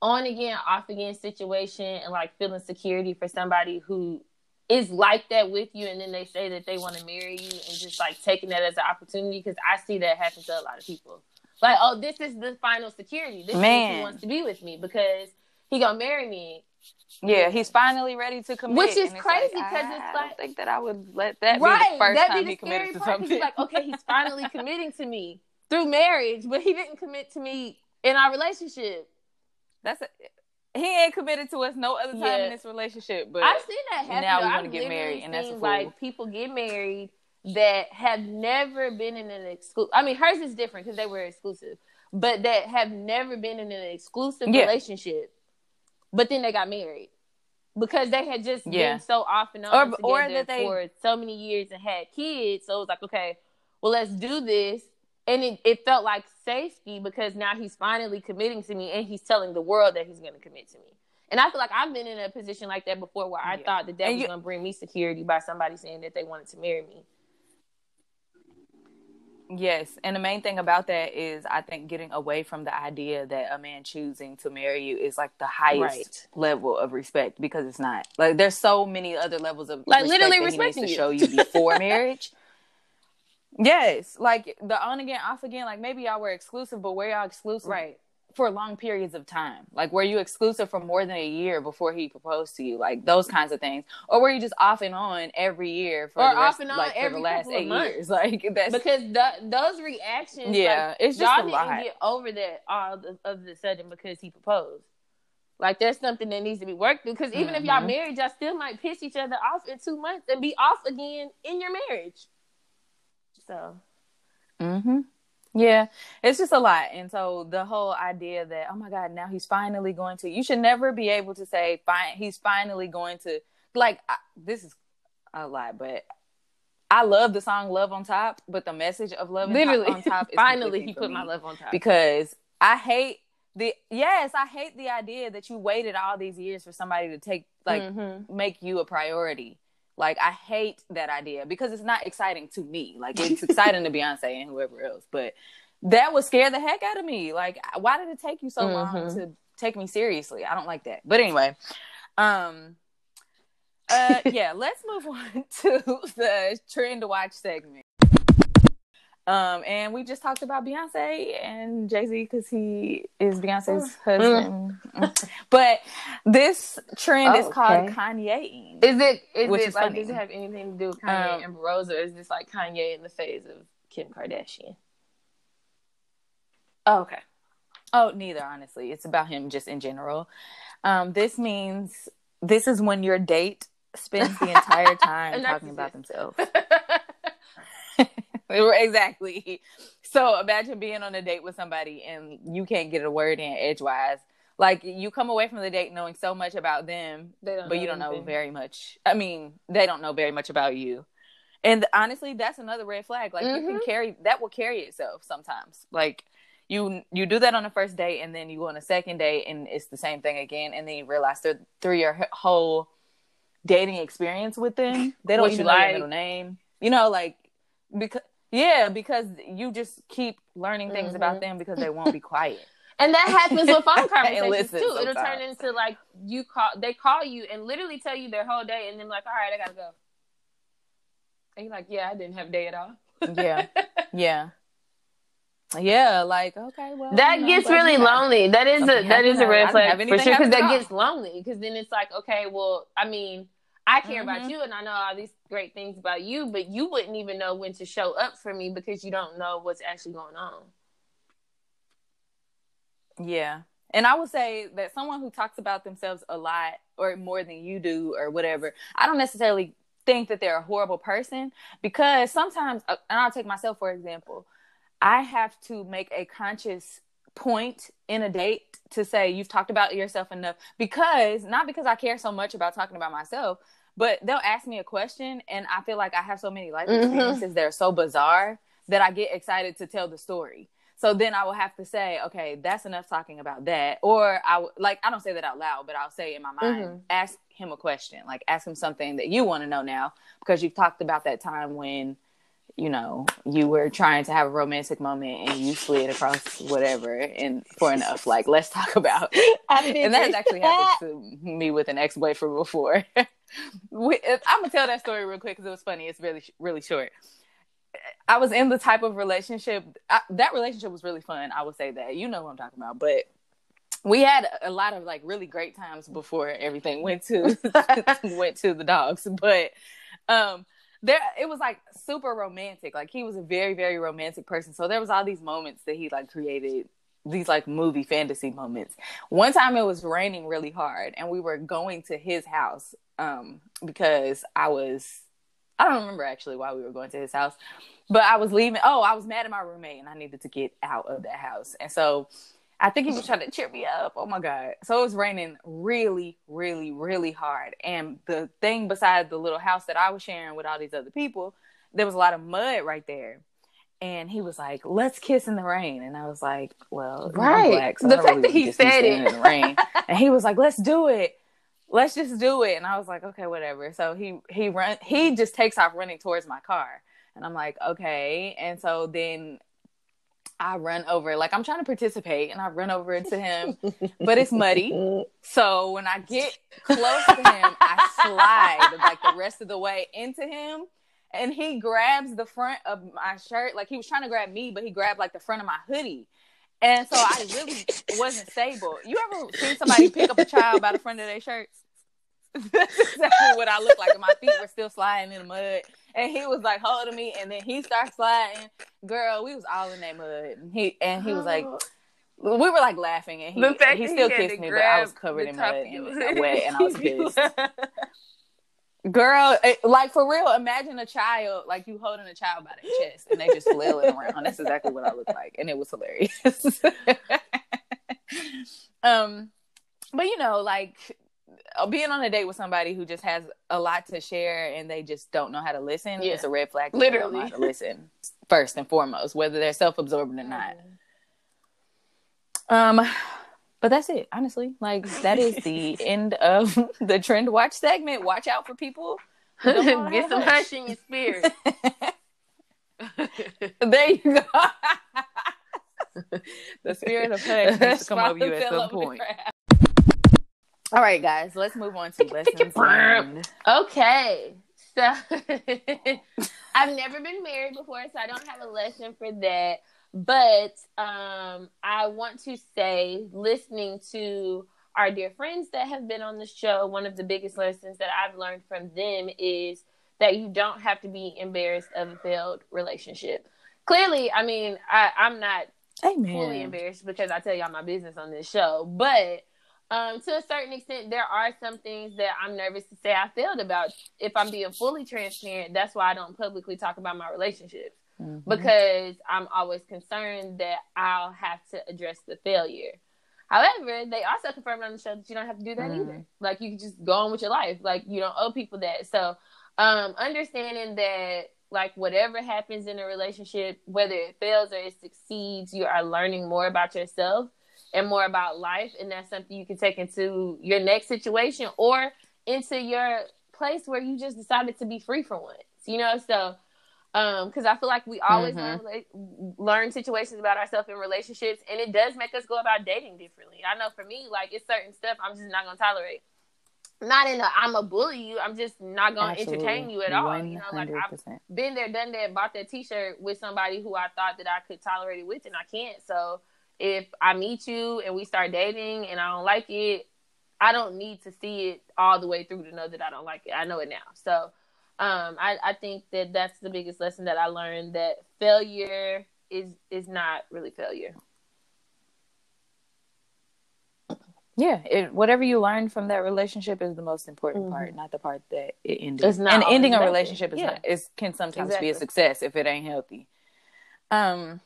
on again off again situation and like feeling security for somebody who is like that with you and then they say that they want to marry you and just like taking that as an opportunity because I see that happen to a lot of people. Like, oh, this is the final security. This is if Man. wants to be with me because he gonna marry me. Yeah, he's finally ready to commit. Which is crazy ah, like, 'cause I it's don't think that I would let that right, be the first that'd time be he the scary committed to something. He's like, okay, he's finally committing to me through marriage, but he didn't commit to me in our relationship. That's a, he ain't committed to us no other time Yeah. in this relationship. But I've seen that happen. now we though. wanna get married, and that's a seen, fool. like people get married that have never been in an exclusive. I mean, hers is different because they were exclusive, but that have never been in an exclusive Yeah. relationship. But then they got married because they had just Yeah. been so off and on Or- together or that they- for so many years and had kids. So it was like, okay, well, let's do this. And it, it felt like safety because now he's finally committing to me and he's telling the world that he's going to commit to me. And I feel like I've been in a position like that before where I Yeah. thought that that And was going to bring me security by somebody saying that they wanted to marry me. Yes, and the main thing about that is I think getting away from the idea that a man choosing to marry you is like the highest Right. level of respect because it's not. Like there's so many other levels of Like, respect literally that he needs respecting to you. show you before marriage. Yes, like the on again, off again. Like maybe y'all were exclusive, but were y'all exclusive Right. For long periods of time? Like were you exclusive for more than a year before he proposed to you? Like those kinds of things, or were you just off and on every year for Or the rest, off and on like for every the last eight months. years? Like that's because the, those reactions, Yeah, like, it's just y'all a didn't lot. get over that all of, of the sudden because he proposed. Like there's something that needs to be worked through. Because even if y'all Mhm. married, y'all still might piss each other off in two months and be off again in your marriage. So Mm-hmm. Yeah, it's just a lot. And so the whole idea that, oh my God, now he's finally going to, you should never be able to say, fine, he's finally going to, like, I, this is a lot, but I love the song Love on Top, but the message of Love literally, top on Top is finally he put my love on top. because I hate the, yes, I hate the idea that you waited all these years for somebody to take, like, Mhm. make you a priority. Like I hate that idea because it's not exciting to me. Like it's exciting to Beyonce and whoever else, but that would scare the heck out of me. Like why did it take you so long Mhm. to take me seriously? I don't like that. But anyway, um uh yeah, let's move on to the trend to watch segment. Um, and we just talked about Beyonce and Jay Z because he is Beyonce's husband. But this trend Oh, is called okay. Kanye. Is it is Which it is like funny. does it have anything to do with Kanye Um, and Rose, or is this like Kanye in the phase of Kim Kardashian? Oh, okay. Oh, neither, honestly. It's about him just in general. Um, this means this is when your date spends the entire time talking about themselves. exactly. So imagine being on a date with somebody and you can't get a word in edgewise. Like you come away from the date knowing so much about them, but you don't know very much. I mean, they don't know very much about you. And honestly, that's another red flag. Like you Mm-hmm. can carry that will carry itself sometimes. Like you you do that on the first date and then you go on a second date and it's the same thing again and then you realize through through your whole dating experience with them, they don't even you know your middle name. You know, like because yeah, because you just keep learning things Mhm. about them because they won't be quiet. And that happens with phone conversations too. It'll turn into like you call they call you and literally tell you their whole day and then like, all right, I gotta go. And you're like, yeah, I didn't have a day at all. Yeah. Yeah. Yeah, like okay, well that gets really lonely. That is a that is a red flag for sure because that gets lonely. Because then it's like, okay, well, I mean, I care about Mhm. you and I know all these great things about you, but you wouldn't even know when to show up for me because you don't know what's actually going on. Yeah. And I would say that someone who talks about themselves a lot or more than you do or whatever, I don't necessarily think that they're a horrible person because sometimes, uh, and I'll take myself for example, I have to make a conscious point in a date to say you've talked about yourself enough because not because I care so much about talking about myself, but they'll ask me a question and I feel like I have so many life Mhm. experiences that are so bizarre that I get excited to tell the story. So then I will have to say, okay, that's enough talking about that. Or I w- like I don't say that out loud, but I'll say in my mind, Mhm. ask him a question, like ask him something that you want to know now because you've talked about that time when you know you were trying to have a romantic moment and you slid across whatever and for enough. Like let's talk about and that has actually happened to me with an ex-boyfriend before. We, i'm gonna tell that story real quick because it was funny. It's really really short. I was in the type of relationship I, that relationship was really fun. I would say that. You know what i'm talking about. But we had a lot of like really great times before everything went to went to the dogs. But um there it was like super romantic. Like he was a very very romantic person. So there was all these moments that he like created these like movie fantasy moments. One time it was raining really hard and we were going to his house um because i was i don't remember actually why we were going to his house but i was leaving oh i was mad at my roommate and i needed to get out of that house. And so I think he was trying to cheer me up. Oh my god! So it was raining really, really, really hard, and the thing beside the little house that I was sharing with all these other people, there was a lot of mud right there. And he was like, "Let's kiss in the rain," and I was like, "Well, right." Black, so the fact really that he said it in the rain, and he was like, "Let's do it." Let's just do it. And I was like, okay, whatever. So he he run he just takes off running towards my car. And I'm like, okay. And so then I run over, like I'm trying to participate, and I run over into him, but it's muddy. So when I get close to him, I slide like the rest of the way into him, and he grabs the front of my shirt, like he was trying to grab me, but he grabbed like the front of my hoodie. And so I really wasn't stable. You ever seen somebody pick up a child by the front of their shirts? That's exactly what I looked like. And my feet were still sliding in the mud. And he was like holding me, and then he started sliding. Girl, we was all in that mud. And he and he was like, oh. we were like laughing, and he he still he kissed me, but I was covered in mud and it was wet, and I was pissed. Girl, it, like for real, imagine a child like you holding a child by their chest and they just flailing around. That's exactly what I looked like, and it was hilarious. um, but you know, like being on a date with somebody who just has a lot to share and they just don't know how to listen yeah. it's a red flag. Literally, to listen first and foremost, whether they're self-absorbed or not. Um, but that's it. Honestly, like that is the end of the trend watch segment. Watch out for people. Get some hush in your spirit. there you go. the spirit of hush needs to come over you at some point. All right, guys, let's move on to lessons learned. Okay, so I've never been married before, so I don't have a lesson for that. But um, I want to say, listening to our dear friends that have been on the show, one of the biggest lessons that I've learned from them is that you don't have to be embarrassed of a failed relationship. Clearly, I mean, I, I'm not Amen. fully embarrassed because I tell y'all my business on this show, but um, to a certain extent, there are some things that I'm nervous to say I failed about. If I'm being fully transparent, that's why I don't publicly talk about my relationships mm-hmm. because I'm always concerned that I'll have to address the failure. However, they also confirmed on the show that you don't have to do that mm-hmm. either. Like you can just go on with your life. Like you don't owe people that. So, um, understanding that like whatever happens in a relationship, whether it fails or it succeeds, you are learning more about yourself and more about life and that's something you can take into your next situation or into your place where you just decided to be free for once you know so um because i feel like we always mm-hmm. learn, learn situations about ourselves in relationships and it does make us go about dating differently i know for me like it's certain stuff i'm just not gonna tolerate not in a I'm a bully you. I'm just not gonna Absolutely. entertain you at all. 100%. You know, like I've been there, done that, bought that T-shirt with somebody who I thought that I could tolerate it with, and I can't. So if I meet you and we start dating and I don't like it, I don't need to see it all the way through to know that I don't like it. I know it now. So um, I, I think that that's the biggest lesson that I learned that failure is is not really failure. Yeah, it, whatever you learn from that relationship is the most important mm-hmm. part, not the part that it ended. It's not and ending a relationship is yeah. not is can sometimes exactly. be a success if it ain't healthy. Um,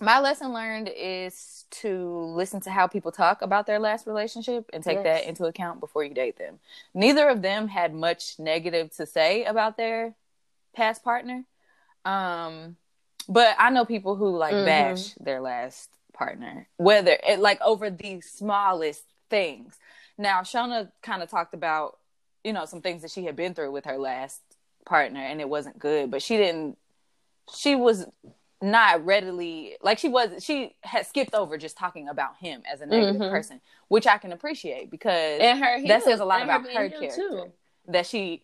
my lesson learned is to listen to how people talk about their last relationship and take yes. that into account before you date them. Neither of them had much negative to say about their past partner. Um, but I know people who like mm-hmm. bash their last partner, whether it like over the smallest things. Now, Shona kind of talked about, you know, some things that she had been through with her last partner and it wasn't good, but she didn't she was not readily like she was she had skipped over just talking about him as a negative mm-hmm. person which i can appreciate because and her that says a lot about her, her character too. that she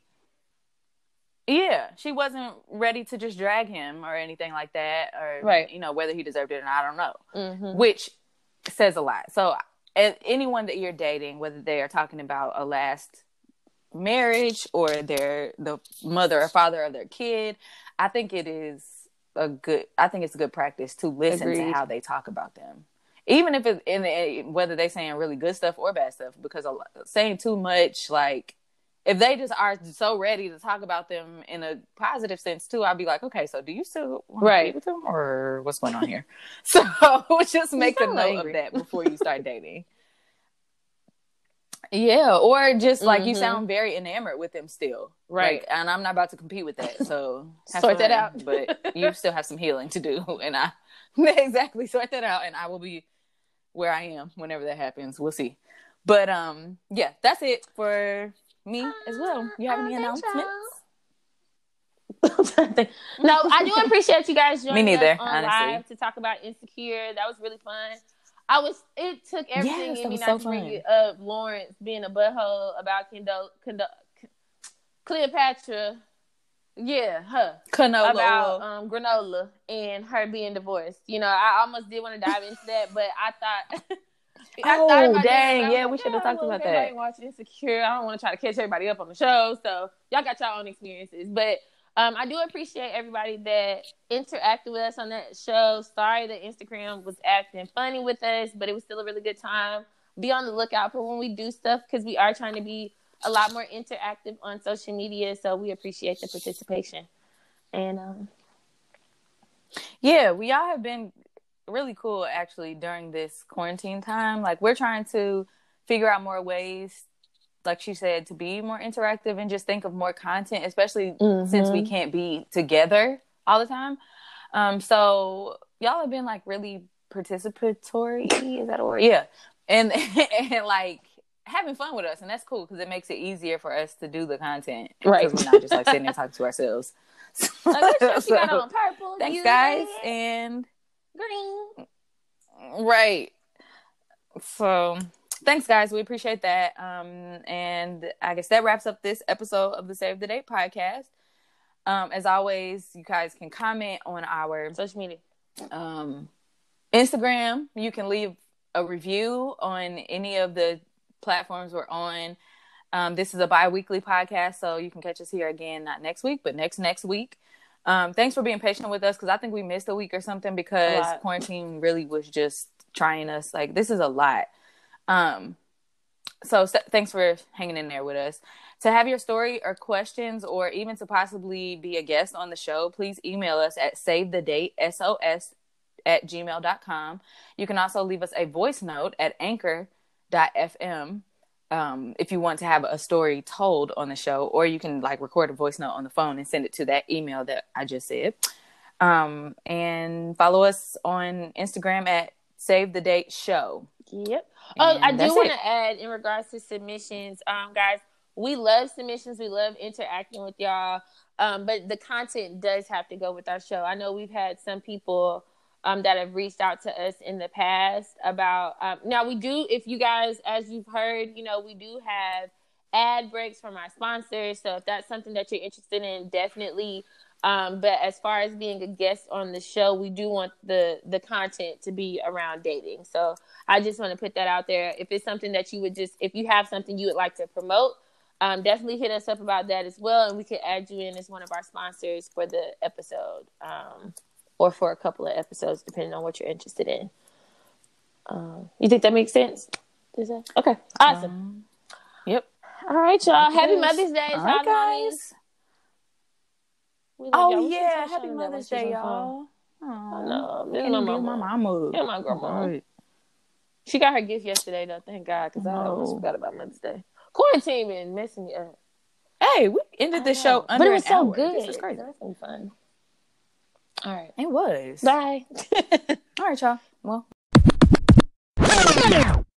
yeah she wasn't ready to just drag him or anything like that or right you know whether he deserved it or not i don't know mm-hmm. which says a lot so anyone that you're dating whether they are talking about a last marriage or they're the mother or father of their kid i think it is a good i think it's a good practice to listen Agreed. to how they talk about them even if it's in the, whether they're saying really good stuff or bad stuff because saying too much like if they just are so ready to talk about them in a positive sense too, I'd be like, okay, so do you still want Right. to be with them or what's going on here? so just make a note angry. of that before you start dating. Yeah, or just like you Mhm. sound very enamored with them still, Right. Like, and I'm not about to compete with that, so Sort that out. but you still have some healing to do, and I exactly sort that out, and I will be where I am whenever that happens. We'll see, but um, yeah, that's it for me as well. You have any announcements? no, I do appreciate you guys joining neither, us on honestly. live to talk about Insecure. That was really fun. I was. It took everything Yes, in me not so to bring it up. Lawrence being a butthole about Kendo, Kendo, Cleopatra. Yeah, her Canola. about um, granola and her being divorced. You know, I almost did want to dive into that, but I thought. I Oh, thought dang, I yeah, was we should've talked about that." Watching Insecure, I don't want to try to catch everybody up on the show, so y'all got your own experiences. But um, I do appreciate everybody that interacted with us on that show. Sorry that Instagram was acting funny with us, but it was still a really good time. Be on the lookout for when we do stuff because we are trying to be a lot more interactive on social media. So we appreciate the participation. And um, Yeah, we all have been really cool actually during this quarantine time. Like we're trying to figure out more ways, like she said, to be more interactive and just think of more content, especially since we can't be together all the time. Um, so y'all have been like really participatory. Is that a word? Yeah, and and like having fun with us, and that's cool because it makes it easier for us to do the content, Right. Because we're not just like sitting there talking to ourselves. like, you got on? Purple. Thanks, you guys, and green. right. So, thanks, guys. We appreciate that. Um, and I guess that wraps up this episode of the Save the Date podcast. Um, as always, you guys can comment on our Social media. um, Instagram. You can leave a review on any of the platforms we're on. Um, this is a bi-weekly podcast, so you can catch us here again, not next week, but next next week. Um, thanks for being patient with us because I think we missed a week or something because quarantine really was just trying us. Like this is a lot. Um, so s- thanks for hanging in there with us. To have your story or questions, or even to possibly be a guest on the show, please email us at save the date sos at gmail.com. You can also leave us a voice note at anchor.fm um, if you want to have a story told on the show, or you can like record a voice note on the phone and send it to that email that I just said. Um, and follow us on Instagram at save the date show. Yep. Oh, I do want to add in regards to submissions, um, guys. We love submissions. We love interacting with y'all. Um, but the content does have to go with our show. I know we've had some people um, that have reached out to us in the past about. Um, now we do, if you guys, as you've heard, you know, we do have ad breaks from our sponsors. So if that's something that you're interested in, definitely. Um, but as far as being a guest on the show, we do want the the content to be around dating. So I just want to put that out there. If it's something that you would just, if you have something you would like to promote, um, definitely hit us up about that as well, and we could add you in as one of our sponsors for the episode, um, or for a couple of episodes, depending on what you're interested in. Um, you think that makes sense? Does that? Okay, awesome. Um, yep. All right, y'all. Happy Mother's Day, All right, guys. We love. Oh yeah, happy Mother's Day, on the phone. y'all. Aw, know. This my mama. my mama. Yeah, my grandma. Right. She got her gift yesterday, though. Thank God, because I almost forgot about Mother's Day. Quarantine been messing me up. Hey, we ended the show under but it was so hour. good. This is crazy. That's gonna be fun. All right. It was. Bye. All right, y'all. Well.